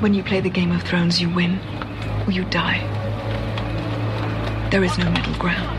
When you play the Game of Thrones, you win or you die. There is no middle ground.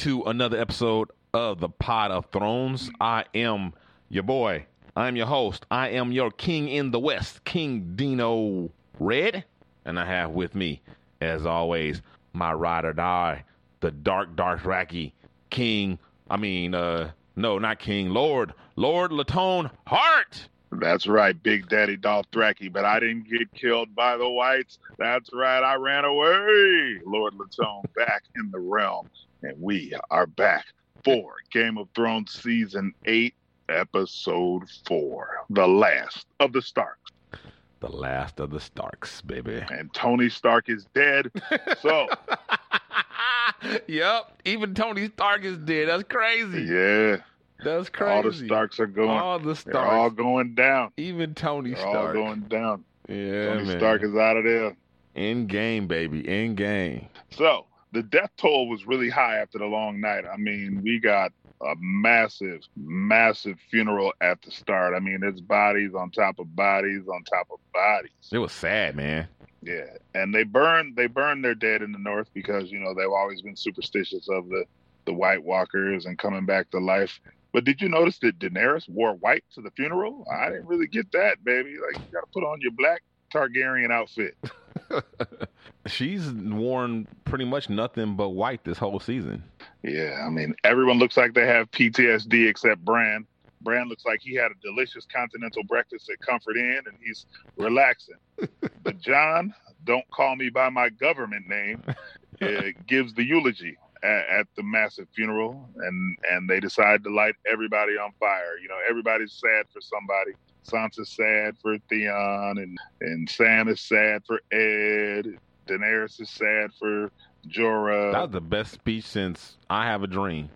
To another episode of the Pod of Thrones. I am your boy. I am your host. I am your king in the West, King Dino Red. And I have with me, as always, my ride or die, the dark, dark, racky King. I mean, uh, no, not King, Lord, Lord LaTone Heart. That's right, Big Daddy Dothraki, but I didn't get killed by the whites. That's right, I ran away. Lord LaTone back in the realm, and we are back for Game of Thrones Season 8, Episode 4, The Last of the Starks. The last of the Starks, baby. And Tony Stark is dead, so yep, even Tony Stark is dead. That's crazy. yeah, That's crazy. all the Starks are going. All the They're all going down. even Tony They're all going down. yeah, Tony man. Stark is out of there. in game, baby. In game. So the death toll was really high after the long night. I mean, we got a massive, massive funeral at the start. I mean, it's bodies on top of bodies on top of bodies. It was sad, man. Yeah, and they burn they burn their dead in the north because you know they've always been superstitious of the the White Walkers and coming back to life. But did you notice that Daenerys wore white to the funeral? I didn't really get that, baby. Like you got to put on your black Targaryen outfit. She's worn pretty much nothing but white this whole season. Yeah, I mean, everyone looks like they have PTSD except Bran. Bran looks like he had a delicious continental breakfast at Comfort Inn and he's relaxing. but Jon, don't call me by my government name, gives the eulogy at, at the massive funeral, and and they decide to light everybody on fire. You know, everybody's sad for somebody. Sansa's sad for Theon, and and Sam is sad for Ed. Daenerys is sad for Jorah. That was the best speech since I Have a Dream.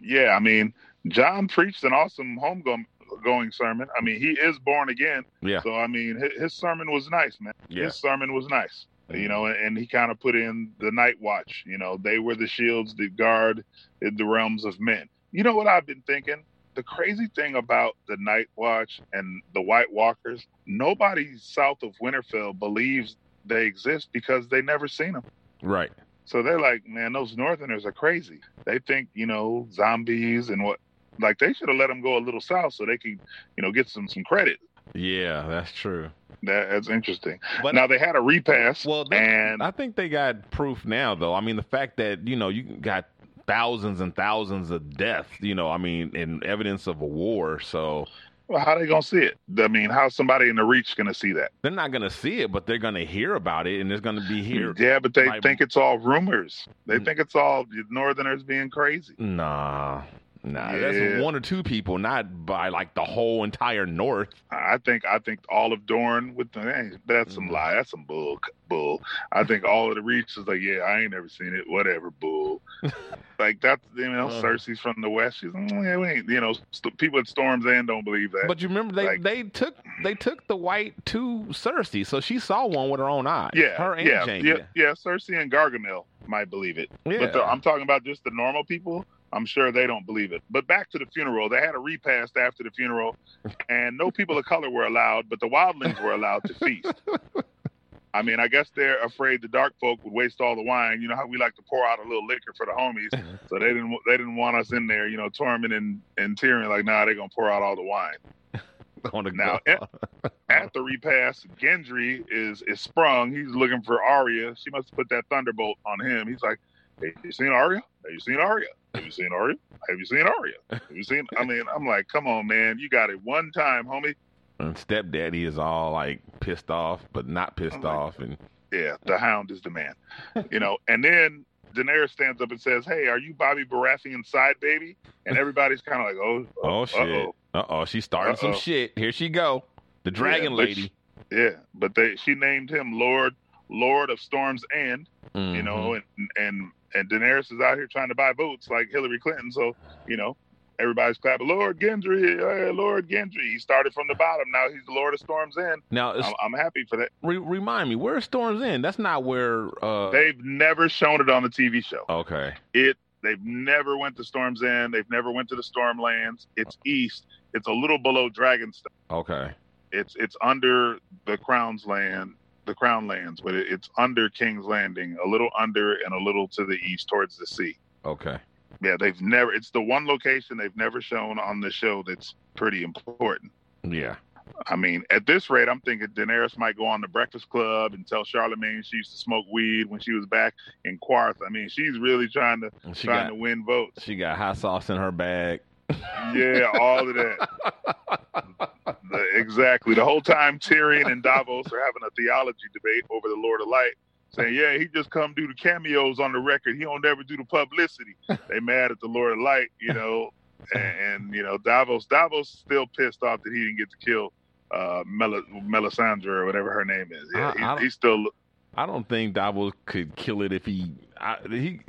yeah, I mean, Jon preached an awesome homegoing going sermon. I mean, he is born again, Yeah. so I mean, his, his sermon was nice, man. Yeah. His sermon was nice, you know, and, he kind of put in the night watch. You know, they were the shields that guard in the realms of men. You know what I've been thinking? The crazy thing about the Night Watch and the White Walkers, nobody south of Winterfell believes they exist because they never seen them. Right. So they're like, man, those Northerners are crazy. They think, you know, zombies and what. Like they should have let them go a little south so they could, you know, get some some credit. Yeah, that's true. That, that's interesting. But now they had a repass, well, they, and I think they got proof now, though. I mean, the fact that you know you got thousands and thousands of deaths, you know, I mean, and evidence of a war. So well, how they gonna see it? I mean, how's somebody in the reach gonna see that? they're not going to see it, but they're going to hear about it, and it's going to be here. Yeah, but they Like- think it's all rumors. They Mm. think it's all the Northerners being crazy. Nah, nah. Yeah. That's one or two people, not by like the whole entire North. I think I think all of Dorne with the that's some Mm. lie. That's some bull bull. I think all of the reach is like, yeah, I ain't never seen it. Whatever, bull. like that's you know, Uh. Cersei's from the west. She's mm, yeah, we ain't you know, st- people at Storm's End don't believe that. But you remember they Like- they took they took the white to Cersei, so she saw one with her own eyes. yeah, her and yeah, Jamie. yeah, yeah. Cersei and Gargamel might believe it, Yeah. but the, I'm talking about just the normal people. I'm sure they don't believe it. But back to the funeral, they had a repast after the funeral, and no people of color were allowed, but the wildlings were allowed to feast. I mean, I guess they're afraid the dark folk would waste all the wine. You know how we like to pour out a little liquor for the homies, so they didn't they didn't want us in there. You know, Tormund and Tyrion like, nah, they're gonna pour out all the wine. Now, go- At the repast, Gendry is is sprung. He's looking for Arya. She must have put that thunderbolt on him. He's like, hey, you seen Arya? Have you seen Arya? Have you seen Arya? Have you seen Arya? Have you seen? I mean, I'm like, come on, man, you got it one time, homie. and stepdaddy is all like pissed off, but not pissed like, off, and Yeah, the Hound is the man. You know, and then Daenerys stands up and says, "Hey, are you Bobby Baratheon's side baby?" And everybody's kind of like, "Oh, oh shit, uh-oh. uh oh, she's starting some Uh-oh. shit. Here she go, the dragon but lady. Yeah, but they she named him Lord Lord of Storm's End. You Mhm. know, and and and Daenerys is out here trying to buy votes like Hillary Clinton. So you know, everybody's clapping, Lord Gendry, hey, Lord Gendry. He started from the bottom. Now he's the Lord of Storm's End. now I'm, I'm happy for that. re- remind me, where's Storm's End? That's not where. uh They've never shown it on the TV show. Okay, It they've never went to Storm's End. They've never went to the Stormlands. It's east. It's a little below Dragonstone. okay, It's it's under the Crown's land, the Crown lands, but it, it's under King's Landing, a little under and a little to the east towards the sea. okay. Yeah, they've never. It's the one location they've never shown on the show that's pretty important. Yeah, I mean, at this rate, I'm thinking Daenerys might go on the Breakfast Club and tell Charlemagne she used to smoke weed when she was back in Qarth. I mean, she's really trying to she trying got to win votes. she got hot sauce in her bag. Yeah, all of that. Exactly. The whole time Tyrion and Davos are having a theology debate over the Lord of Light, saying, "Yeah, he just come do the cameos on the record. He don't never do the publicity." They mad at the Lord of Light, you know, and, and you know Davos. Davos still pissed off that he didn't get to kill uh, Mel- Melisandre or whatever her name is. Yeah, I- I he, don't- he's still. I don't think Davos could kill it if he I, he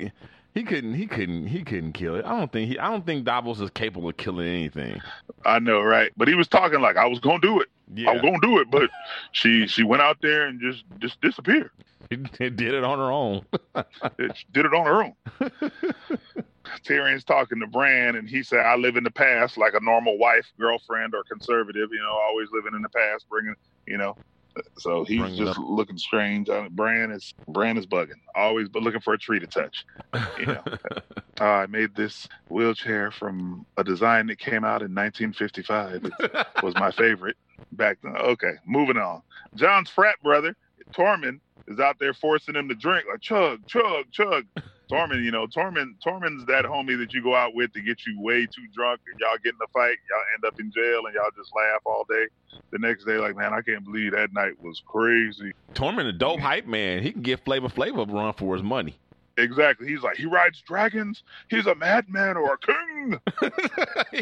he couldn't he couldn't he couldn't kill it. I don't think he I don't think Davos is capable of killing anything. I know, right? But he was talking like I was gonna do it. I was gonna do it, but she she went out there and just just disappeared. he did it on her own. It did it on her own. Tyrion's talking to Bran, and he said, "I live in the past like a normal wife, girlfriend, or conservative. You know, always living in the past, bringing, you know." So he's just looking strange. Uh, Bran is Brand is bugging, always but looking for a tree to touch. You know, uh, I made this wheelchair from a design that came out in 1955. It was my favorite back then. Okay, moving on. John's frat brother, Tormund, is out there forcing him to drink, like chug, chug, chug. Tormund, you know, Tormund, Tormund's that homie that you go out with to get you way too drunk and y'all get in a fight, y'all end up in jail and y'all just laugh all day. The next day, like, man, I can't believe that night was crazy. Tormund a dope hype man. He can get Flavor Flav a run for his money. Exactly. He's like, he rides dragons. He's a madman or a king.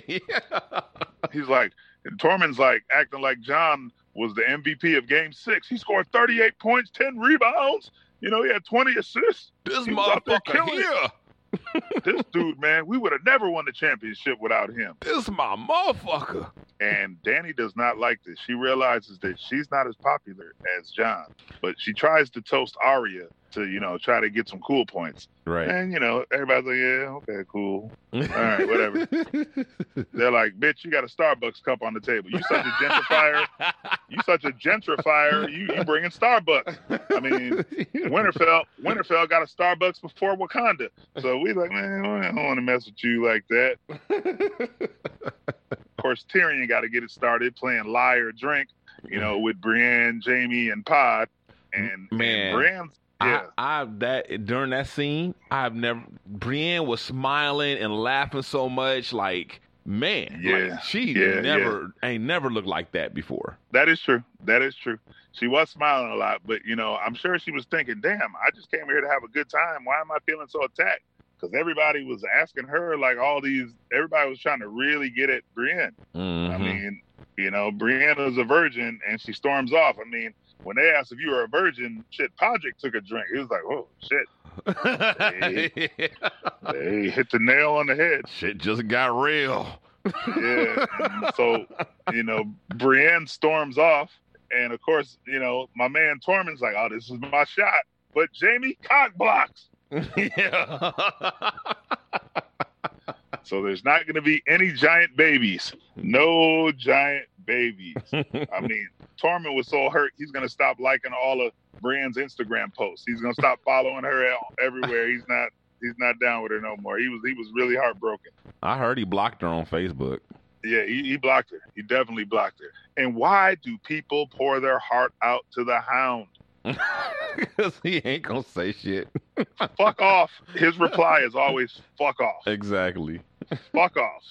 yeah. He's like, and Tormund's like acting like Jon was the MVP of Game Six. He scored 38 points, 10 rebounds. You know, he had 20 assists. This He was out there motherfucker here. This dude, man, we would have never won the championship without him. This my motherfucker. And Danny does not like this. She realizes that she's not as popular as Jon, but she tries to toast Arya to, you know, try to get some cool points. Right. And, you know, everybody's like, yeah, okay, cool. all right, whatever. They're like, bitch, you got a Starbucks cup on the table. You such a gentrifier. You such a gentrifier. You, you bringing Starbucks. I mean, Winterfell, Winterfell got a Starbucks before Wakanda. So we like, man, I don't want to mess with you like that. Of course, Tyrion got to get it started playing liar drink, you know, with Brienne, Jamie, and Pod. And, Man. and Brienne's, yeah. I, I that during that scene, I've never. Brienne was smiling and laughing so much, like man, Yeah, like, she yeah, never ain't never looked like that before. That is true. That is true. She was smiling a lot, but you know, I'm sure she was thinking, "Damn, I just came here to have a good time. Why am I feeling so attacked?" Because everybody was asking her like all these. Everybody was trying to really get at Brienne. I Mhm. mean, you know, Brienne is a virgin, and she storms off. I mean, when they asked if you were a virgin, shit, Podrick took a drink. He was like, "Oh shit, they hit the nail on the head." Shit just got real. Yeah. So, you know, Brienne storms off. And of course, you know, my man Tormund's like, oh, this is my shot. But Jamie cock blocks. yeah. So there's not going to be any giant babies. No giant babies. I mean, Tormund was so hurt, he's going to stop liking all of Brienne's Instagram posts. He's gonna stop following her everywhere. He's not he's not down with her no more. He was he was really heartbroken. I heard he blocked her on Facebook. Yeah, he, he blocked her. He definitely blocked her. And why do people pour their heart out to the hound? Because he ain't gonna say shit. fuck off. His reply is always fuck off. Exactly. Fuck off.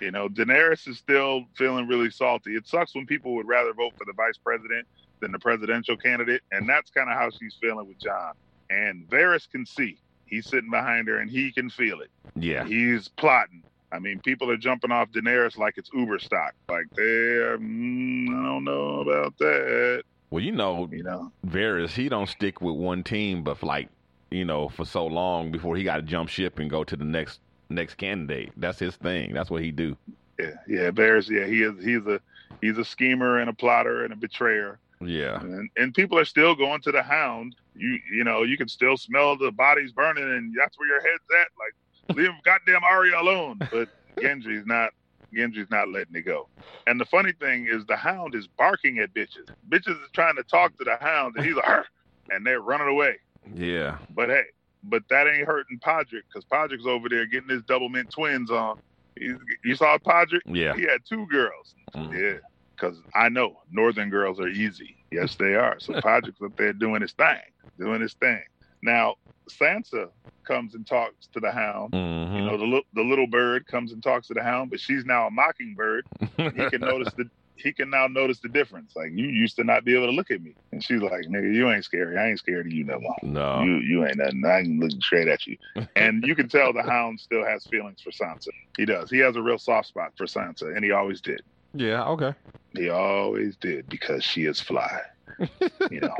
You know, Daenerys is still feeling really salty. It sucks when people would rather vote for the vice president than the presidential candidate, and that's kind of how she's feeling with Jon. And Varys can see. He's sitting behind her and he can feel it. Yeah. He's plotting. I mean, people are jumping off Daenerys like it's Uber stock. Like they're, mm, I don't know about that. Well, you know, You know, Varys, he don't stick with one team, but like, you know, for so long before he got to jump ship and go to the next next candidate. That's his thing. That's what he do. yeah, yeah. Varys, yeah, he is. He's a he's a schemer and a plotter and a betrayer. Yeah. and, and people are still going to the hound. You you know you can still smell the bodies burning, and that's where your head's at. Like leave goddamn Arya alone. But Gendry's not. Gendry's not letting it go. And the funny thing is, the hound is barking at bitches. Bitches is trying to talk to the hound, and he's like, "Arr!" and they're running away. Yeah. But hey, but that ain't hurting Podrick because Podrick's over there getting his double mint twins on. He's, you saw Podrick? Yeah. He had two girls. Mm. Yeah, because I know Northern girls are easy. Yes, they are. So Podrick's up there doing his thing, doing his thing. Now Sansa comes and talks to the Hound. Mhm. You know, the the little bird comes and talks to the Hound, but she's now a mockingbird. He can notice the he can now notice the difference. Like you used to not be able to look at me, and she's like, "Nigga, you ain't scary. I ain't scared of you no more. no. You you ain't nothing. I ain't looking straight at you." And you can tell the Hound still has feelings for Sansa. He does. He has a real soft spot for Sansa, and he always did. yeah. Okay. He always did because she is fly. You know,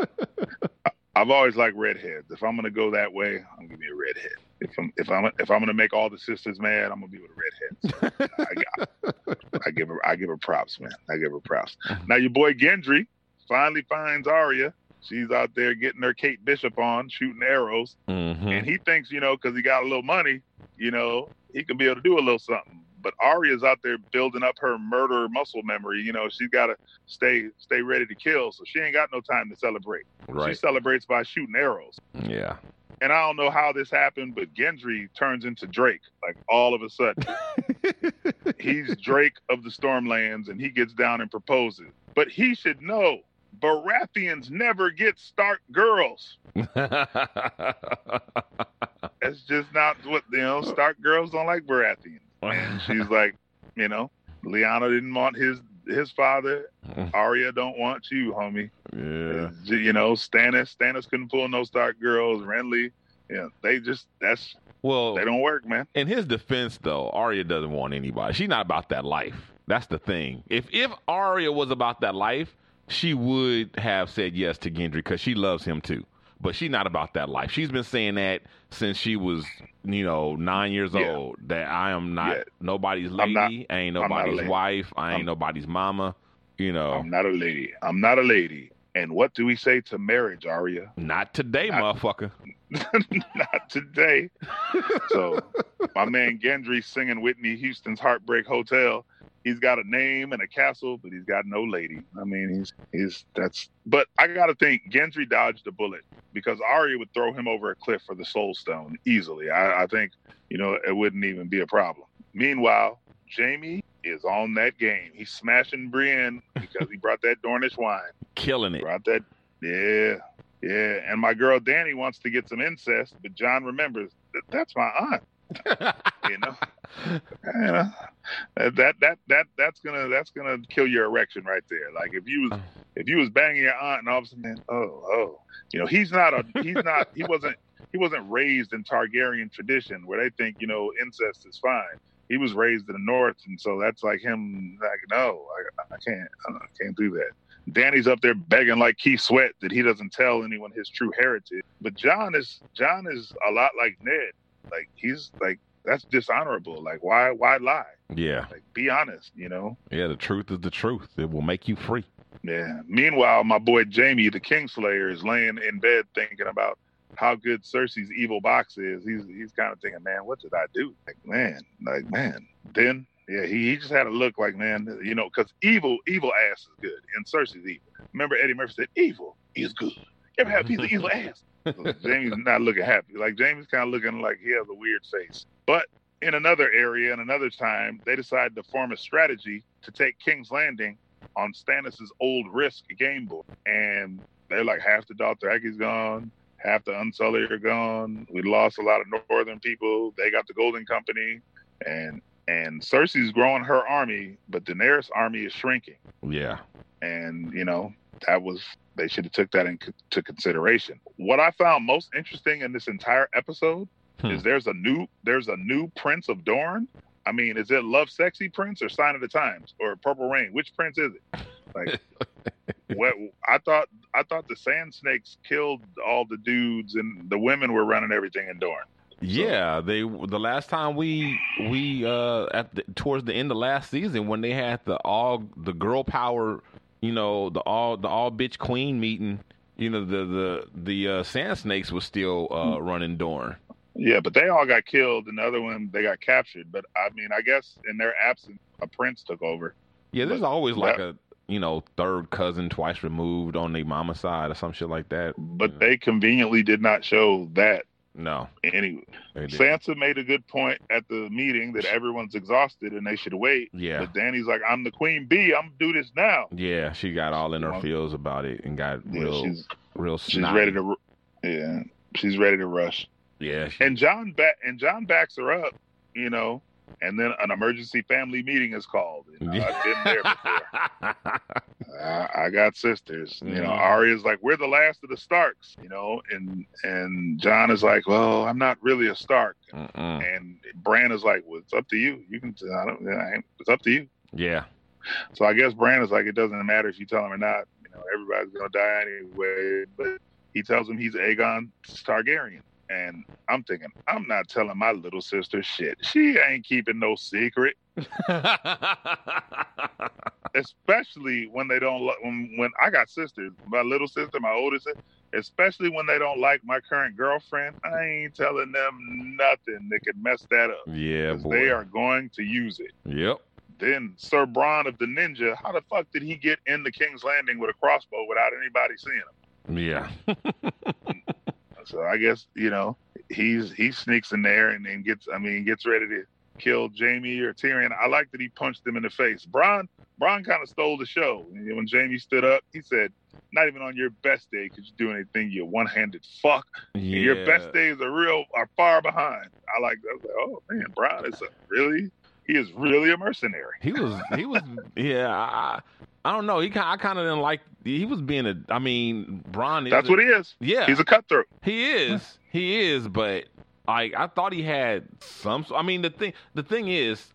I- I've always liked redheads. If I'm gonna go that way, I'm gonna be a redhead. If I'm if I'm if I'm gonna make all the sisters mad, I'm gonna be with the redheads. I, I give her I give her props, man. I give her props. Now your boy Gendry finally finds Arya. She's out there getting her Kate Bishop on, shooting arrows, hmm and he thinks, you know, because he got a little money, you know, he can be able to do a little something. But Arya's out there building up her murder muscle memory. You know, she's got to stay stay ready to kill, so she ain't got no time to celebrate. She celebrates by shooting arrows. Yeah. And I don't know how this happened, but Gendry turns into Drake like all of a sudden. He's Drake of the Stormlands, and he gets down and proposes. But he should know Baratheons never get Stark girls. That's just not what you know. Stark girls don't like Baratheons. And she's like, you know, Lyanna didn't want his his father. Uh-huh. Arya don't want you, homie. yeah. You know, Stannis Stannis couldn't pull no Stark girls. Renly, yeah, they just that's Well, they don't work, man. in his defense, though, Arya doesn't want anybody. She's not about that life. That's the thing. If if Arya was about that life, she would have said yes to Gendry because she loves him too. But she's not about that life. She's been saying that since she was, you know, nine years Yeah. old. That I am not Yeah. nobody's lady. not- I ain't I'm not a nobody's wife. I ain't I'm- nobody's mama. You know, I'm not a lady. I'm not a lady. And what do we say to marriage, Arya? not today, Not- motherfucker. not today. So my man Gendry singing Whitney Houston's Heartbreak Hotel. He's got a name and a castle, but he's got no lady. I mean, he's he's that's. But I gotta think Gendry dodged a bullet because Arya would throw him over a cliff for the Soul Stone easily. I, I think you know it wouldn't even be a problem. Meanwhile, Jamie is on that game. He's smashing Brienne because he brought that Dornish wine. Killing it. Brought that, yeah, yeah. And my girl Danny wants to get some incest, but Jon remembers that that's my aunt. You know, You know? that that that that's gonna that's gonna kill your erection right there. Like if you was oh. if you was banging your aunt and all of a sudden, oh oh, you know, he's not a he's not he wasn't he wasn't raised in Targaryen tradition where they think you know incest is fine. He was raised in the north, and so that's like him. Like no, I, I can't I can't do that. Danny's up there begging like Keith Sweat that he doesn't tell anyone his true heritage. But Jon is Jon is a lot like Ned. Like he's like that's dishonorable. Like why why lie? Yeah. Like be honest, you know? Yeah, the truth is the truth. It will make you free. Yeah. Meanwhile, my boy Jamie, the Kingslayer, is laying in bed thinking about how good Cersei's evil box is. He's he's kind of thinking, man, what did I do? Like, man, like man. Then yeah, he, he just had a look like, man, you know, because evil evil ass is good and Cersei's evil. Remember Eddie Murphy said, evil, is good. You ever had a piece of evil ass? Jamie's not looking happy. Like Jamie's kind of looking like he has a weird face. But in another area and another time, they decide to form a strategy to take King's Landing on Stannis's old Risk game board. And they're like half the Dothraki's gone, half the Unsullied are gone. We lost a lot of northern people. They got the Golden Company, and and Cersei's growing her army, but Daenerys' army is shrinking. Yeah. And you know that was they should have took that into consideration. What I found most interesting in this entire episode Hmm. is there's a new there's a new Prince of Dorne. I mean, is it Lovesexy Prince or Sign of the Times or Purple Rain? Which prince is it? Like, what I thought I thought the Sand Snakes killed all the dudes and the women were running everything in Dorne. Yeah, they the last time we we uh at the, towards the end of last season when they had the all the girl power, you know, the all the all bitch queen meeting, you know, the the the uh, sand snakes was still uh running Dorne. Yeah, but they all got killed, and the other one they got captured. But I mean, I guess in their absence, a prince took over. Yeah, there's But always like that- a you know third cousin twice removed on their mama side or some shit like that. But Yeah. they conveniently did not show that No, anyway. Sansa made a good point at the meeting that everyone's exhausted and they should wait. Yeah. But Danny's like, I'm the queen bee. I'm do this now. Yeah, she got all in her feels about it and got Yeah, real, she's real. she's ready to. Yeah, she's ready to rush. Yeah, she, And Jon back and Jon backs her up. You know, and then an emergency family meeting is called. You know, I've been there before. I, I got sisters. You know, Mhm. Arya's like, we're the last of the Starks. You know, and and Jon is like, well, I'm not really a Stark. And Bran is like, well, it's up to you. You can. I don't. I ain't- It's up to you. yeah, So I guess Bran is like, it doesn't matter if you tell him or not. You know, everybody's gonna die anyway. But he tells him he's Aegon Targaryen. And I'm thinking, I'm not telling my little sister shit. She ain't keeping no secret, especially when they don't. li- When when I got sisters, my little sister, my older sister, especially when they don't like my current girlfriend. I ain't telling them nothing that could mess that up. Yeah, boy. they are going to use it. Yep. Then Sir Bronn of the Ninja, how the fuck did he get in the King's Landing with a crossbow without anybody seeing him? Yeah. So I guess you know he's he sneaks in there and then gets I mean gets ready to kill Jamie or Tyrion. I like that he punched him in the face. Bronn Bronn kind of stole the show when Jamie stood up. He said, "Not even on your best day could you do anything. You one-handed fuck. Yeah. Your best days are real are far behind." I like that. I was like, "Oh man, Bronn is a, really he is really a mercenary." He was. He was. yeah. I, I don't know. He. ki- I kind of didn't like. He was being a. I mean, Bronn. Is That's what he is. Yeah. He's a cutthroat. He is. He is. But like, I thought he had some. I mean, the thing. The thing is.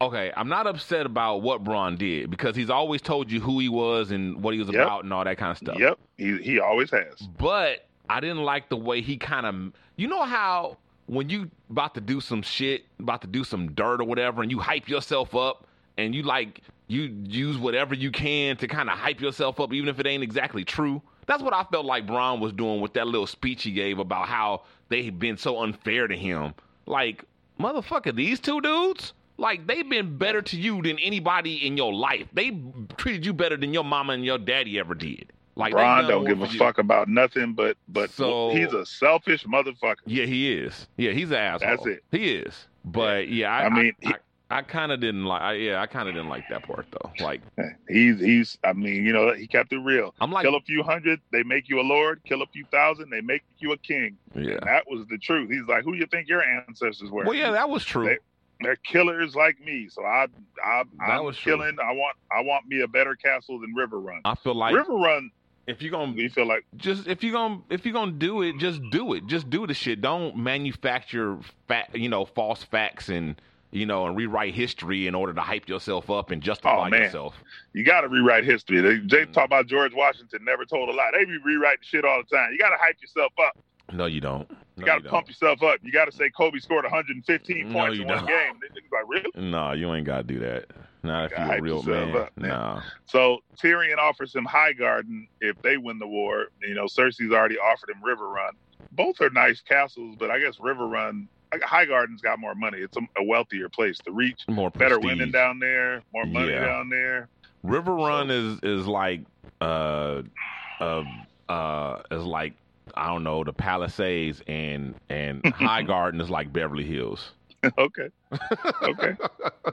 Okay, I'm not upset about what Bronn did because he's always told you who he was and what he was Yep. about and all that kind of stuff. Yep, he he always has. But I didn't like the way he kind of, you know how when you about to do some shit, about to do some dirt or whatever, and you hype yourself up, and you like you use whatever you can to kind of hype yourself up, even if it ain't exactly true. That's what I felt like Bronn was doing with that little speech he gave about how they had been so unfair to him. Like, motherfucker, these two dudes, like they've been better to you than anybody in your life. They treated you better than your mama and your daddy ever did. Like Bronn don't give a you. fuck about nothing, but but So- he's a selfish motherfucker. Yeah, he is. Yeah, he's an asshole. That's it. He is. But yeah, I, I mean, I, I, kind of didn't like. I, yeah, I kind of didn't like that part though. Like, He's he's. I mean, you know, he kept it real. I'm like, kill a few hundred, they make you a lord. Kill a few thousand, they make you a king. yeah. And that was the truth. He's like, who you think your ancestors were? Well, yeah, that was true. They- They're killers like me. So I, I That I'm was true. killing. I want I want me a better castle than Riverrun. I feel like Riverrun, if you're gonna you feel like just if you're gonna if you're gonna do it, just do it. Just do the shit. Don't manufacture fat, you know, false facts and you know, and rewrite history in order to hype yourself up and justify Oh, yourself. you got to rewrite history. They, Jay Mm. talk about George Washington never told a lie. They be rewriting shit all the time. You got to hype yourself up. No, you don't. You got you to pump yourself up. You got to say Kobe scored 115 No, points in one don't. game. They like really. No, you ain't gotta do that. Not if you're a real man. up, man. no. So Tyrion offers him Highgarden if they win the war. You know, Cersei's already offered him Riverrun. Both are nice castles, but I guess Riverrun, Highgarden's got more money. It's a, a wealthier place to reach. More Better prestige. women down there, more money Yeah. down there. Riverrun is is like uh uh uh, is like I don't know the Palisades, and and High Garden is like Beverly Hills. okay. Okay.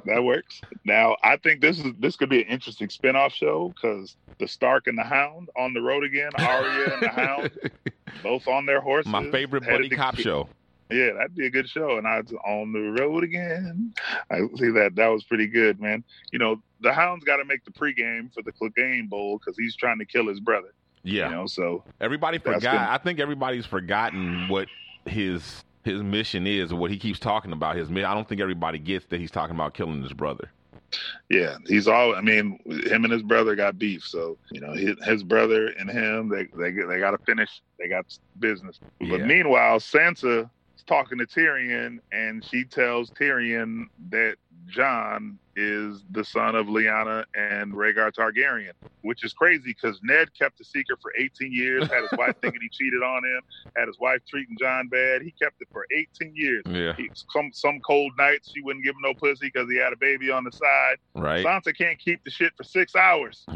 that works. Now, I think this is this could be an interesting spin-off show because the Stark and the Hound on the road again, Arya and the Hound, both on their horses. My favorite buddy cop show. Yeah, that'd be a good show. And I was on the road again. I see that. That was pretty good, man. You know, the Hound's got to make the pregame for the Clegane Bowl because he's trying to kill his brother. Yeah, You know, so everybody forgot. I think everybody's forgotten what his his mission is, or what he keeps talking about. His. I don't think everybody gets that he's talking about killing his brother. yeah, he's all. I mean, him and his brother got beef. So you know, his, his brother and him, they they they got to finish. They got business. Yeah. But meanwhile, Sansa talking to Tyrion, and she tells Tyrion that Jon is the son of Lyanna and Rhaegar Targaryen, which is crazy because Ned kept the secret for 18 years. Had his wife thinking he cheated on him. Had his wife treating Jon bad. He kept it for 18 years. Yeah, He, some some cold nights she wouldn't give him no pussy because he had a baby on the side. right. Sansa can't keep the shit for six hours.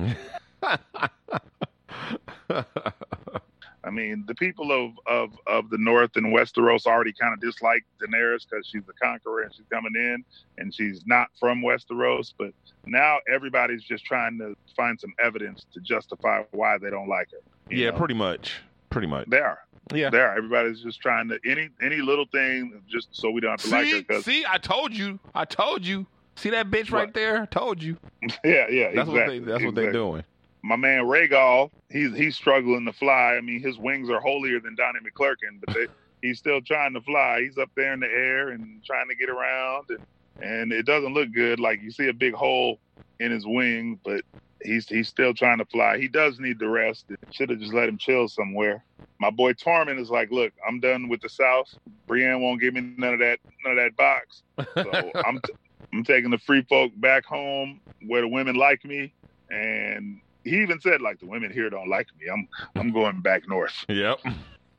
I mean, the people of, of, of the North and Westeros already kind of dislike Daenerys because she's the conqueror and she's coming in and she's not from Westeros. But now everybody's just trying to find some evidence to justify why they don't like her. yeah, know? pretty much. Pretty much. They are. Yeah. They are. Everybody's just trying to any any little thing just so we don't have to like her. See, 'cause- see, I told you. I told you. See that bitch right What? there? Told you. yeah, yeah, That's exactly. what they. That's what they're doing. My man Rhaegal, he's he's struggling to fly. I mean, his wings are holier than Donnie McClurkin, but they, he's still trying to fly. He's up there in the air and trying to get around, and and it doesn't look good. Like you see a big hole in his wing, but he's he's still trying to fly. He does need the rest. Should have just let him chill somewhere. My boy Tormund is like, look, I'm done with the South. Brienne won't give me none of that none of that box. So I'm t- I'm taking the free folk back home where the women like me, and he even said like the women here don't like me. I'm I'm going back north. Yep.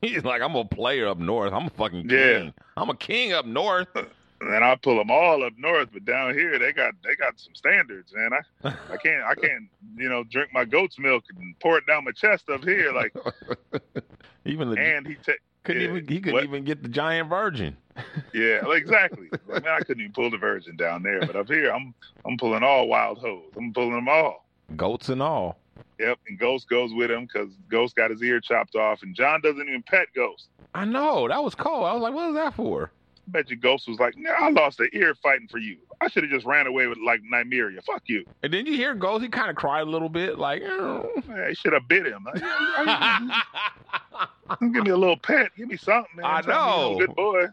He's like, I'm a player up north. I'm a fucking Yeah. king. I'm a king up north. And I pull them all up north, but down here they got they got some standards, man. I I can't I can't you know drink my goat's milk and pour it down my chest up here like. Even the And he ta- couldn't yeah. even he couldn't What? even get the giant virgin. yeah exactly. Man, I couldn't even pull the virgin down there, but up here I'm I'm pulling all wild hoes. I'm pulling them all. Goats and all. Yep, and Ghost goes with him because Ghost got his ear chopped off, and Jon doesn't even pet Ghost. I know that was cold. I was like, what was that for? I bet you Ghost was like, nah, I lost an ear fighting for you. I should have just ran away with like Nymeria. Fuck you. And then you hear Ghost. He kind of cried a little bit, like. "Oh." I should have bit him. Give me a little pet. Give me something, man. I Tell me you're a know. Good boy.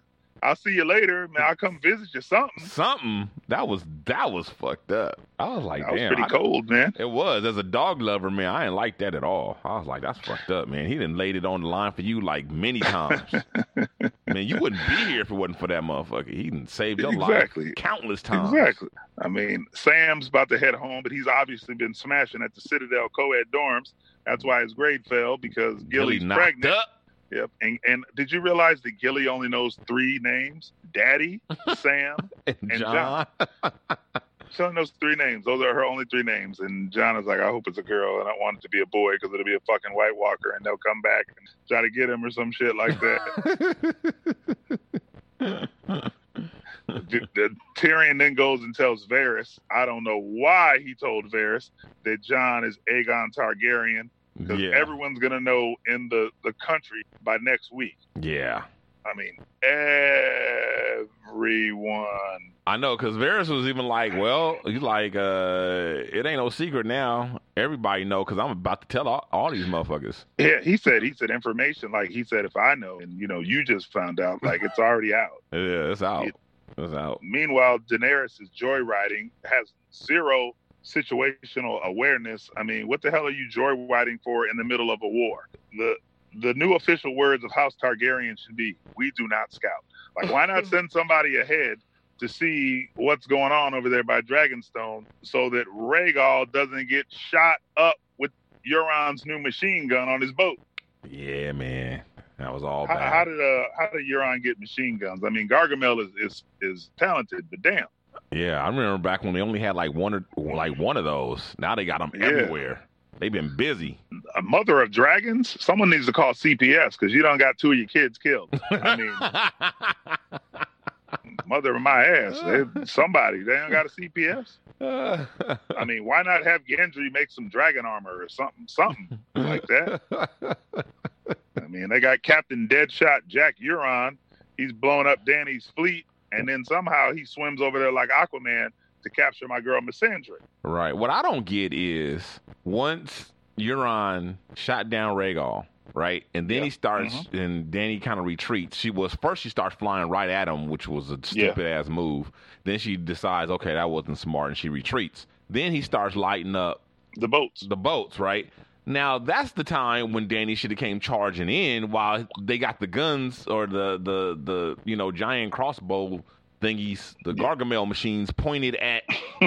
I'll see you later, man. I'll come visit you. Something. Something that was that was fucked up. I was like, That was damn. pretty I- cold, man. It was as a dog lover, man. I didn't like that at all. I was like, that's fucked up, man. He didn't laid it on the line for you like many times. man, you wouldn't be here if it wasn't for that motherfucker. He didn't save your Exactly. life countless times. Exactly. I mean, Sam's about to head home, but he's obviously been smashing at the Citadel co-ed dorms. That's why his grade fell because Gilly's knocked pregnant. up. Yep. And and did you realize that Gilly only knows three names? Daddy, Sam. And And Jon. She only knows three names. Those are her only three names. And Jon is like, I hope it's a girl, and I want it to be a boy because it'll be a fucking White Walker, and they'll come back and try to get him or some shit like that. the, the, Tyrion then goes and tells Varys. I don't know why he told Varys that Jon is Aegon Targaryen because yeah. everyone's gonna know in the the country by next week. yeah. I mean, everyone. I know, because Varys was even like, well, he's like, uh, it ain't no secret now. Everybody know, because I'm about to tell all, all these motherfuckers. Yeah, he said he said information like he said if I know and you know you just found out like it's already out. Yeah, it's out. It- It's out. Meanwhile, Daenerys is joyriding, has zero situational awareness. I mean, what the hell are you joyriding for in the middle of a war? The the new official words of House Targaryen should be, "We do not scout." Like, why not send somebody ahead to see what's going on over there by Dragonstone, so that Rhaegal doesn't get shot up with Euron's new machine gun on his boat? Yeah, man. That was all How, bad. how did uh how did Euron get machine guns? I mean, Gargamel is is is talented, but damn. Yeah, I remember back when they only had like one or like one of those. Now they got them Yeah. everywhere. They've been busy. A mother of dragons. Someone needs to call CPS because you don't got two of your kids killed. I mean, mother of my ass. They- somebody. They don't got a CPS. I mean, why not have Gendry make some dragon armor or something, something like that? I mean, they got Captain Deadshot Jack Euron. He's blowing up Danny's fleet, and then somehow he swims over there like Aquaman to capture my girl Missandra. right. What I don't get is once Euron shot down Rhaegal, right, and then Yeah. he starts, Mm-hmm. and then he kind of retreats. She was first she starts flying right at him, which was a Yeah. stupid ass move. Then she decides, okay, that wasn't smart, and she retreats. Then he starts lighting up The boats. the boats, right? Now that's the time when Danny should have came charging in while they got the guns or the the the you know giant crossbow thingies, the Gargamel machines pointed at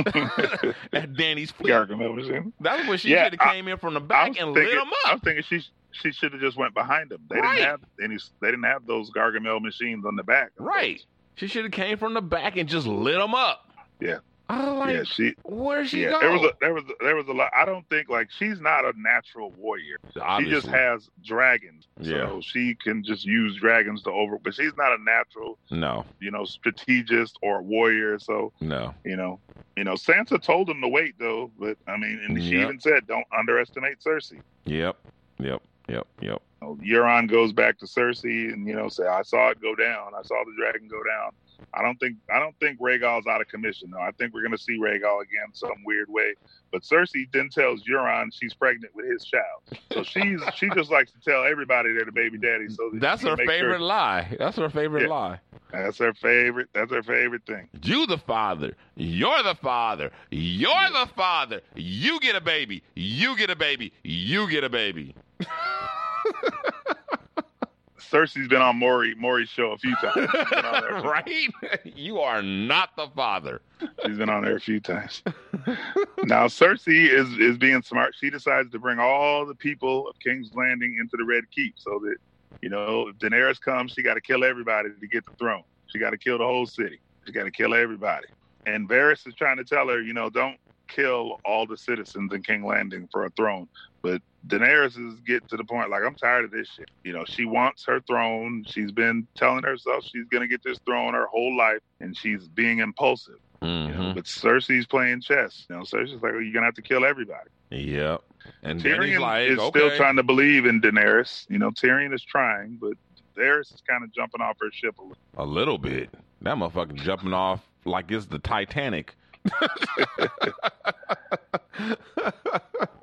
at Danny's fleet. Gargamel machine. That's when she Yeah, should have came in from the back and thinking, lit them up. I'm thinking she she should have just went behind them. They Right. didn't have any. They didn't have those Gargamel machines on the back. Right. She should have came from the back and just lit them up. Yeah. I like, yeah, she. where'd she yeah, go? there was a there was a, there was a lot. I don't think like she's not a natural warrior. Obviously. She just has dragons. Yeah. So she can just use dragons to over. But she's not a natural, no, you know, strategist or warrior. So no. you know, you know, Sansa told him to wait though. But I mean, and she Yep. even said, "Don't underestimate Cersei." Yep. Yep. Yep. Yep. You know, Euron goes back to Cersei and you know say, "I saw it go down. I saw the dragon go down." I don't think I don't think Rhaegal's out of commission though. I think we're gonna see Rhaegal again some weird way. But Cersei then tells Euron she's pregnant with his child, so she's she just likes to tell everybody they're the baby daddy. So that That's her favorite sure- lie. That's her favorite Yeah. lie. that's her favorite. That's her favorite thing. You the father. You're the father. You're the father. You get a baby. You get a baby. You get a baby. Cersei's been on Maury Maury's show a few times. She's been on there, right? You are not the father. She's been on there a few times. now Cersei is is being smart. She decides to bring all the people of King's Landing into the Red Keep, so that you know if Daenerys comes, she got to kill everybody to get the throne. She got to kill the whole city. She got to kill everybody. And Varys is trying to tell her, you know, don't kill all the citizens in King Landing for a throne. But Daenerys is getting to the point like I'm tired of this shit. You know, she wants her throne. She's been telling herself she's gonna get this throne her whole life, and she's being impulsive. You know, Mm-hmm. but Cersei's playing chess. You know, Cersei's like, well, you're gonna have to kill everybody. Yep. And Tyrion like, is okay. still trying to believe in Daenerys. You know, Tyrion is trying, but Daenerys is kind of jumping off her ship a little. a little bit. That motherfucker jumping off like it's the Titanic.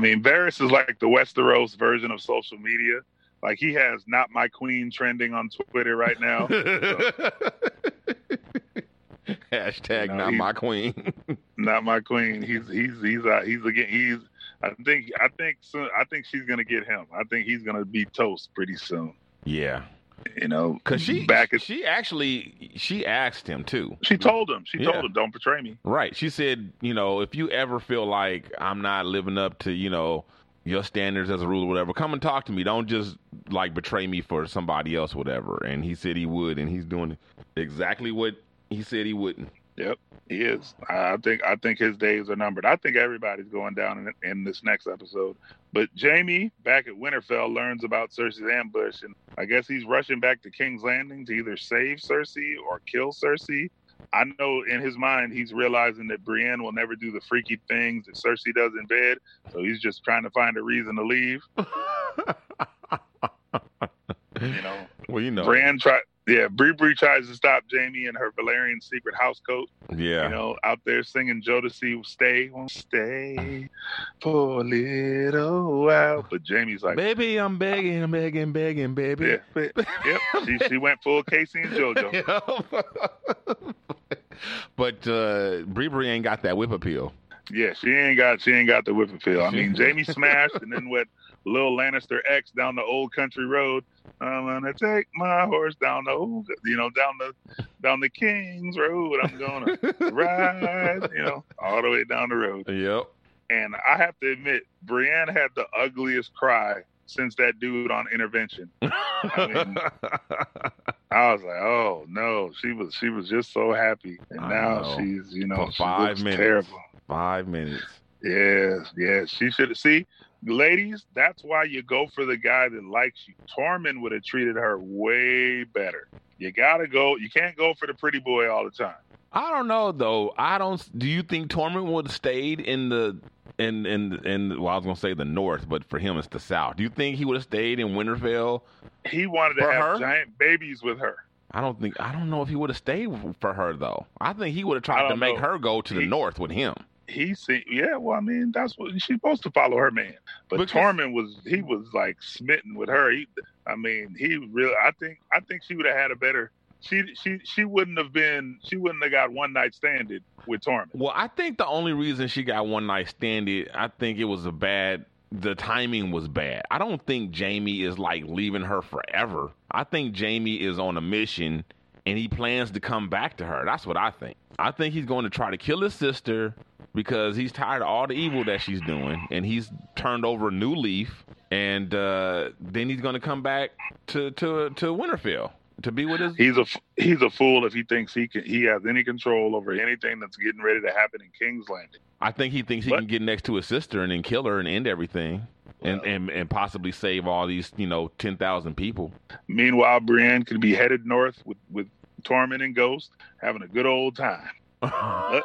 I mean, Varys is like the Westeros version of social media. Like he has "Not My Queen" trending on Twitter right now. Hashtag You know, not my queen. not my queen. He's he's he's uh, he's again he's. I think I think soon, I think she's gonna get him. I think he's gonna be toast pretty soon. yeah. You know, Cause she back at she actually she asked him too. she told him she Yeah. told him don't betray me. Right. She said, you know, if you ever feel like I'm not living up to, you know, your standards as a rule or whatever, come and talk to me. Don't just like betray me for somebody else, whatever. And he said he would, and he's doing exactly what he said he wouldn't. He is. I think I think his days are numbered. I think everybody's going down in, in this next episode. But Jamie back at Winterfell learns about Cersei's ambush, and I guess he's rushing back to King's Landing to either save Cersei or kill Cersei. I know in his mind he's realizing that Brienne will never do the freaky things that Cersei does in bed, so he's just trying to find a reason to leave. You know, Well, you know. Brienne try. Yeah, Bree Bree tries to stop Jamie in her Valerian secret house coat. yeah. you know, out there singing Jodeci, stay, won't stay for a little while. But Jamie's like, baby, I'm begging, I'm begging, begging, baby. yeah, yep. She, she went full K-Ci and JoJo. but uh Bree Bree ain't got that whip appeal. Yeah, she ain't got she ain't got the whip appeal. I mean, Jamie smashed, and then with Lil Lannister X down the old country road. I'm gonna take my horse down the old, you know, down the down the King's Road. I'm gonna ride, you know, all the way down the road. Yep. And I have to admit, Brienne had the ugliest cry since that dude on intervention. mean- I was like, oh no, she was she was just so happy, and I now know. she's you know For five minutes. terrible. Five minutes. Yes, yes. She should see, ladies. That's why you go for the guy that likes you. Tormund would have treated her way better. You gotta go. You can't go for the pretty boy all the time. I don't know though. I don't. Do you think Tormund would have stayed in the in in in? Well, I was gonna say the north, but for him it's the south. Do you think he would have stayed in Winterfell? He wanted to have her? giant babies with her. I don't think. I don't know if he would have stayed for her though. I think he would have tried to make know. her go to the He- north with him. He said, yeah. Well, I mean, that's what she's supposed to follow her man. But Because- Tormund was he was like smitten with her. He, I mean, he really. I think I think she would have had a better. She she she wouldn't have been. She wouldn't have got one night standed with Tormund. Well, I think the only reason she got one night standed, I think it was a bad. The timing was bad. I don't think Jaime is like leaving her forever. I think Jaime is on a mission and he plans to come back to her. That's what I think. I think he's going to try to kill his sister because he's tired of all the evil that she's doing and he's turned over a new leaf and uh, then he's going to come back to to to Winterfell to be with his He's a he's a fool if he thinks he can he has any control over anything that's getting ready to happen in King's Landing. I think he thinks he can get next to his sister and then kill her and end everything, and Well. and, and possibly save all these you know ten thousand people. Meanwhile, Brienne could be headed north with with Tormund and Ghost, having a good old time.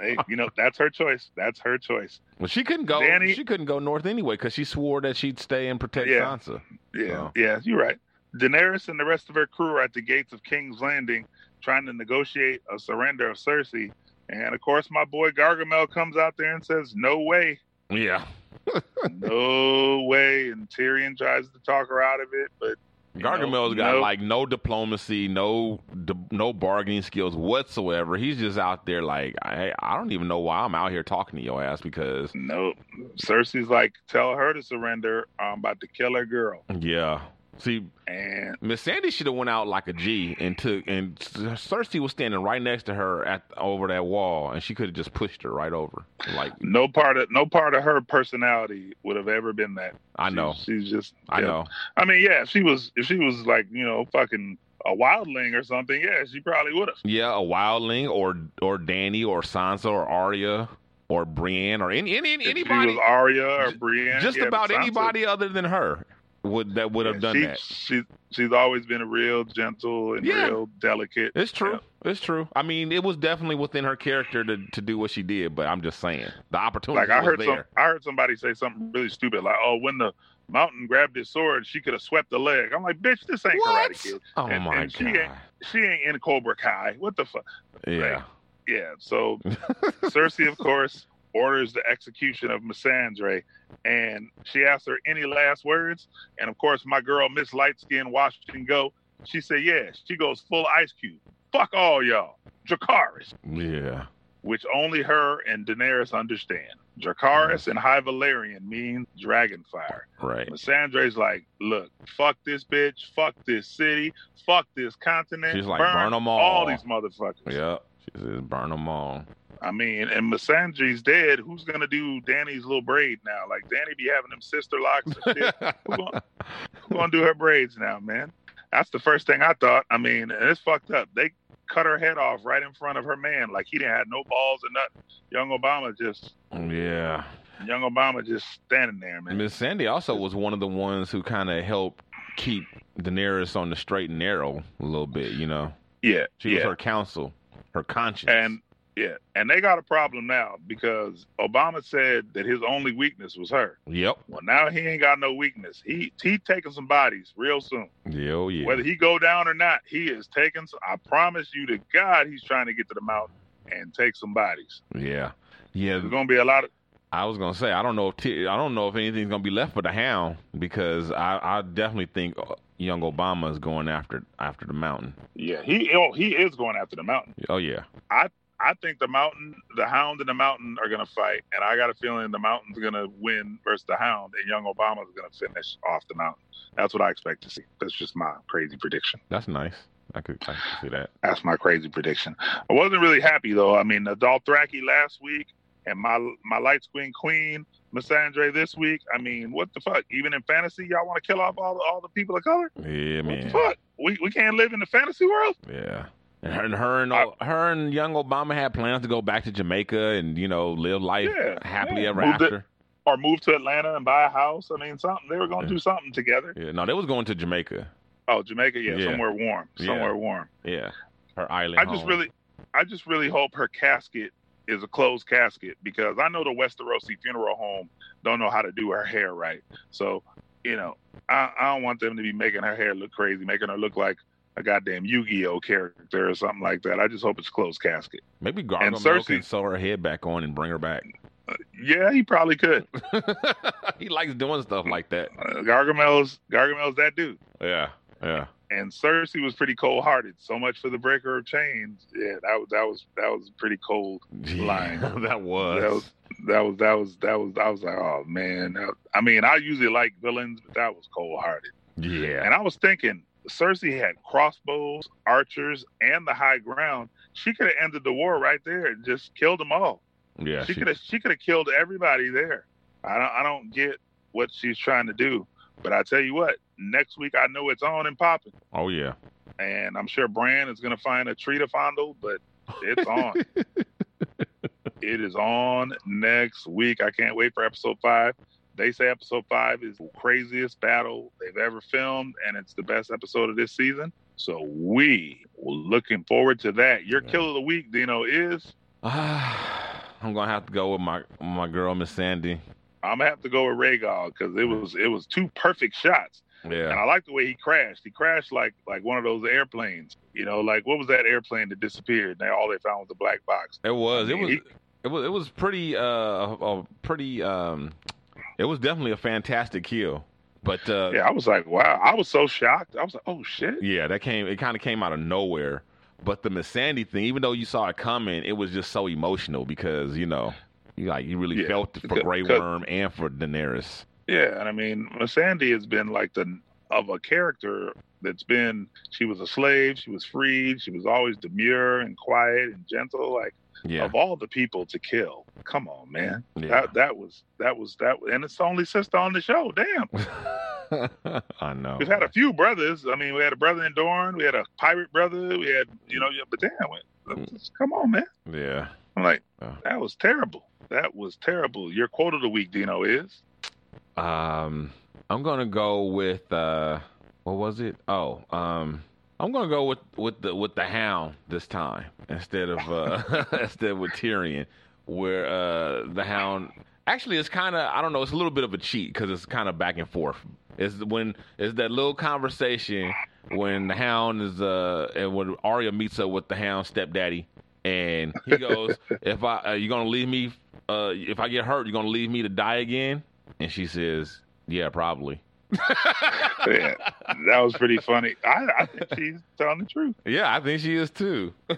Hey, you know that's her choice. That's her choice. well, she couldn't go. Danny- she couldn't go north anyway because she swore that she'd stay and protect Yeah. Sansa. Yeah, So- yeah, you're right. Daenerys and the rest of her crew are at the gates of King's Landing, trying to negotiate a surrender of Cersei. And of course, my boy Gargamel comes out there and says, "No way, Yeah, no way." And Tyrion tries to talk her out of it, but Gargamel's got no. like no diplomacy, no di- no bargaining skills whatsoever. He's just out there like, I I don't even know why I'm out here talking to your ass because no. Cersei's like, "Tell her to surrender. I'm about to kill her girl." yeah. See, Miss Sandy should have went out like a G and took and Cersei was standing right next to her at over that wall and she could have just pushed her right over. Like no part of no part of her personality would have ever been that. I She- know, she's just. I know. I mean, yeah, if she was if she was like you know fucking a wildling or something, yeah, she probably would have. Yeah, a wildling or or Danny or Sansa or Arya or Brienne or any, any If she anybody was Arya or Brienne, just yeah, about anybody other than her would that would have yeah, done she, that. She she's always been a real gentle and Yeah. real delicate. It's true. Yeah. It's true. I mean, it was definitely within her character to, to do what she did, but I'm just saying the opportunity Like I heard some. I heard somebody say something really stupid, like, "Oh, when the mountain grabbed his sword, she could have swept the leg." I'm like, "Bitch, this ain't What? Karate Kid. Oh And- my and she god! ain't- She ain't in Cobra Kai. What the fuck?" Yeah. Yeah. So Cersei, of course, orders the execution of Missandei, and she asks her any last words. And of course, my girl Miss Lightskin Washington go. She said, "Yeah." She goes full Ice Cube. Fuck all y'all, Dracarys, Yeah. which only her and Daenerys understand. Dracarys and High Valyrian mean Dragonfire. Right. Missandei's like, "Look, fuck this bitch, fuck this city, fuck this continent. She's like, "Burn 'em all." all these motherfuckers." Yeah. She says, burn them all. I mean, and Missandei's dead. Who's gonna do Danny's little braid now? Like Danny be having them sister locks and shit. Who gonna, who gonna do her braids now, man? That's the first thing I thought. I mean, it's fucked up. They cut her head off right in front of her man, like he didn't have no balls or nothing. Young Obama just, yeah. young Obama just standing there, man. Miss Sandy also was one of the ones who kind of helped keep Daenerys on the straight and narrow a little bit, you know. Yeah, She was her counsel, her conscience. and yeah, and they got a problem now because Obama said that his only weakness was her. yep. Well, now he ain't got no weakness. He he taking some bodies real soon. Yeah, oh, yeah. Whether he go down or not, he is taking. Some, I promise you to God, he's trying to get to the mountain and take some bodies. yeah. Yeah. There's gonna be a lot of. I was gonna say I don't know if T- I don't know if anything's gonna be left for the Hound because I, I definitely think uh, young Obama is going after after the mountain. Yeah, he oh he is going after the mountain. Oh yeah, I think the mountain, the hound and the mountain are gonna fight, and I got a feeling the mountain's gonna win versus the hound, and young Obama's gonna finish off the mountain. That's what I expect to see. That's just my crazy prediction. that's nice. I could I could see that. That's my crazy prediction. I wasn't really happy though. I mean, the Dothraki last week and my my light queen Miss Andre this week. I mean, what the fuck? Even in fantasy, y'all want to kill off all the, all the people of color? Yeah, man. What the fuck? We we can't live in the fantasy world. Yeah, And her and her and, I- her and young Obama had plans to go back to Jamaica and you know live life Yeah, happily yeah. ever Moved it- after. Or move to Atlanta and buy a house. I mean, something. They were going to Yeah. do something together. Yeah, no, they was going to Jamaica. Oh, Jamaica, yeah, somewhere warm, somewhere warm. Yeah, her island. I just really, I just really hope her casket is a closed casket because I know the Westerosi Funeral Home don't know how to do her hair right. So, you know, I, I don't want them to be making her hair look crazy, making her look like a goddamn Yu-Gi-Oh character or something like that. I just hope it's closed casket. maybe Gargamel Cersei- can sew her head back on and bring her back. Yeah, he probably could. he likes doing stuff like that. Uh, Gargamel's Gargamel's that dude. Yeah, yeah. And Cersei was pretty cold-hearted. So much for the breaker of chains. Yeah, that was that was that was pretty cold. Line. That was. That was that was that was that was I was like, oh man. I mean, I usually like villains, but that was cold hearted. yeah. And I was thinking, Cersei had crossbows, archers, and the high ground. She could have ended the war right there and just killed them all. Yeah, she could have she could have killed everybody there. I don't I don't get what she's trying to do, but I tell you what, next week I know it's on and popping, Oh yeah. and I'm sure Bran is going to find a tree to fondle, but it's on. it is on next week. I can't wait for episode five. They say episode five is the craziest battle they've ever filmed, and it's the best episode of this season. So we were looking forward to that. Your Yeah. kill of the week, Dino, is I'm gonna have to go with my my girl Miss Sandy. I'm gonna have to go with Rhaegal because it was it was two perfect shots, and Yeah. I like the way he crashed. He crashed like like one of those airplanes. You know, like what was that airplane that disappeared? And all they found was a black box. It was. I It was. he- It was. It was pretty. Uh, a pretty. Um, it was definitely a fantastic kill. But uh, Yeah, I was like, wow. I was so shocked. I was like, oh shit. yeah, that came. It kind of came out of nowhere. But the Miss Sandy thing, even though you saw it coming, it was just so emotional because you know, you like you really Yeah, felt it for Grey Worm and for Daenerys. Yeah, and I mean, Miss Sandy has been like the of a character that's been. She was a slave. She was freed. She was always demure and quiet and gentle. Like Yeah. of all the people to kill, come on, man. Yeah. That that was that was that, and it's the only sister on the show. Damn. I know. We've had a few brothers. I mean, we had a brother in Dorne. We had a pirate brother. We had, you know, yeah, but damn, come on, man. Yeah. I'm like, Oh. that was terrible. That was terrible. Your quote of the week, Dino, is Um, I'm gonna go with uh, what was it? Oh, um, I'm gonna go with with the with the Hound this time instead of uh instead with Tyrion, where uh the Hound actually it's kind of I don't know it's a little bit of a cheat because it's kind of back and forth. It's when it's that little conversation when the Hound is uh and when Arya meets up with the Hound stepdaddy. And he goes, "If I, uh, you gonna leave me? Uh, if I get hurt, you're gonna leave me to die again?" And she says, "Yeah, probably." yeah, that was pretty funny. I, I think she's telling the truth. Yeah, I think she is too.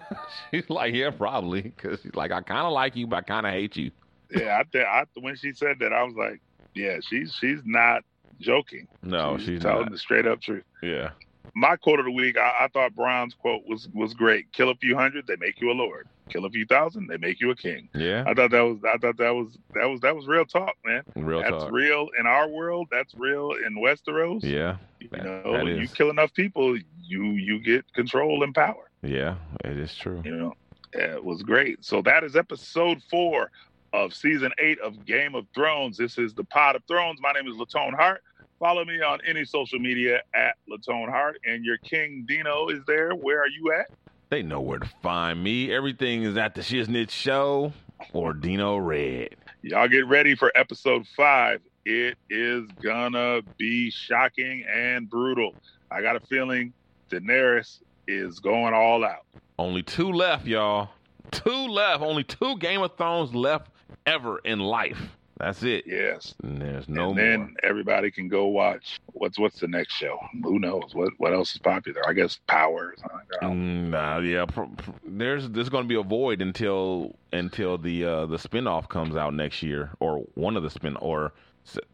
she's like, "Yeah, probably," because she's like, "I kind of like you, but I kind of hate you." Yeah, I, th- I when she said that, I was like, yeah, she's she's not joking. No, she's telling not. the straight up truth. Yeah, My quote of the week, I, I thought Bronn's quote was was great. Kill a few hundred, they make you a lord. Kill a few thousand, they make you a king. yeah, I thought that was I thought that was that was that was real talk, man. real that's talk. real in our world. That's real in Westeros. Yeah, you that- know, that when you kill enough people, you you get control and power. yeah, it is true. You know, Yeah, it was great. So that is episode four of season eight of Game of Thrones. This is the Pod of Thrones. My name is LaTone Heart. Follow me on any social media at LaTone Heart. And your King Dino is there. Where are you at? They know where to find me. Everything is at the Shiznit Show or Dino Red. Y'all get ready for episode five. It is gonna be shocking and brutal. I got a feeling Daenerys is going all out. Only two left, y'all. Two left. Only two Game of Thrones left ever in life. That's it. Yes. And there's no and then more. everybody can go watch what's what's the next show. Who knows what what else is popular? I guess Power. I. Mm, Nah, yeah. Pr- pr- there's there's going to be a void until until the uh, the spinoff comes out next year, or one of the spin, or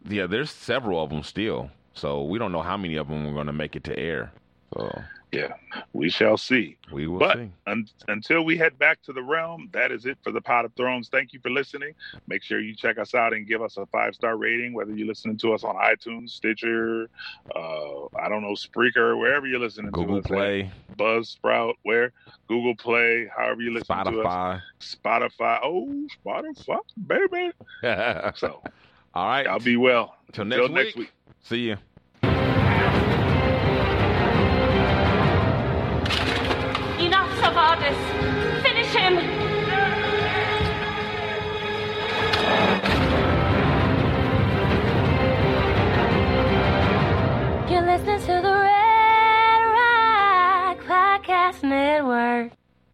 yeah. There's several of them still, so we don't know how many of them are going to make it to air. So Yeah, we shall see. We will But see. un- until we head back to the realm, that is it for the Pod of Thrones. Thank you for listening. Make sure you check us out and give us a five star rating, whether you're listening to us on iTunes, Stitcher, uh, I don't know, Spreaker, wherever you're listening Google to us. Play, at. Buzzsprout, where Google Play, however you listen to us. Spotify. Spotify. Oh, Spotify, baby. So All right. I'll be well. Till Until next, next week. week. See you. it work.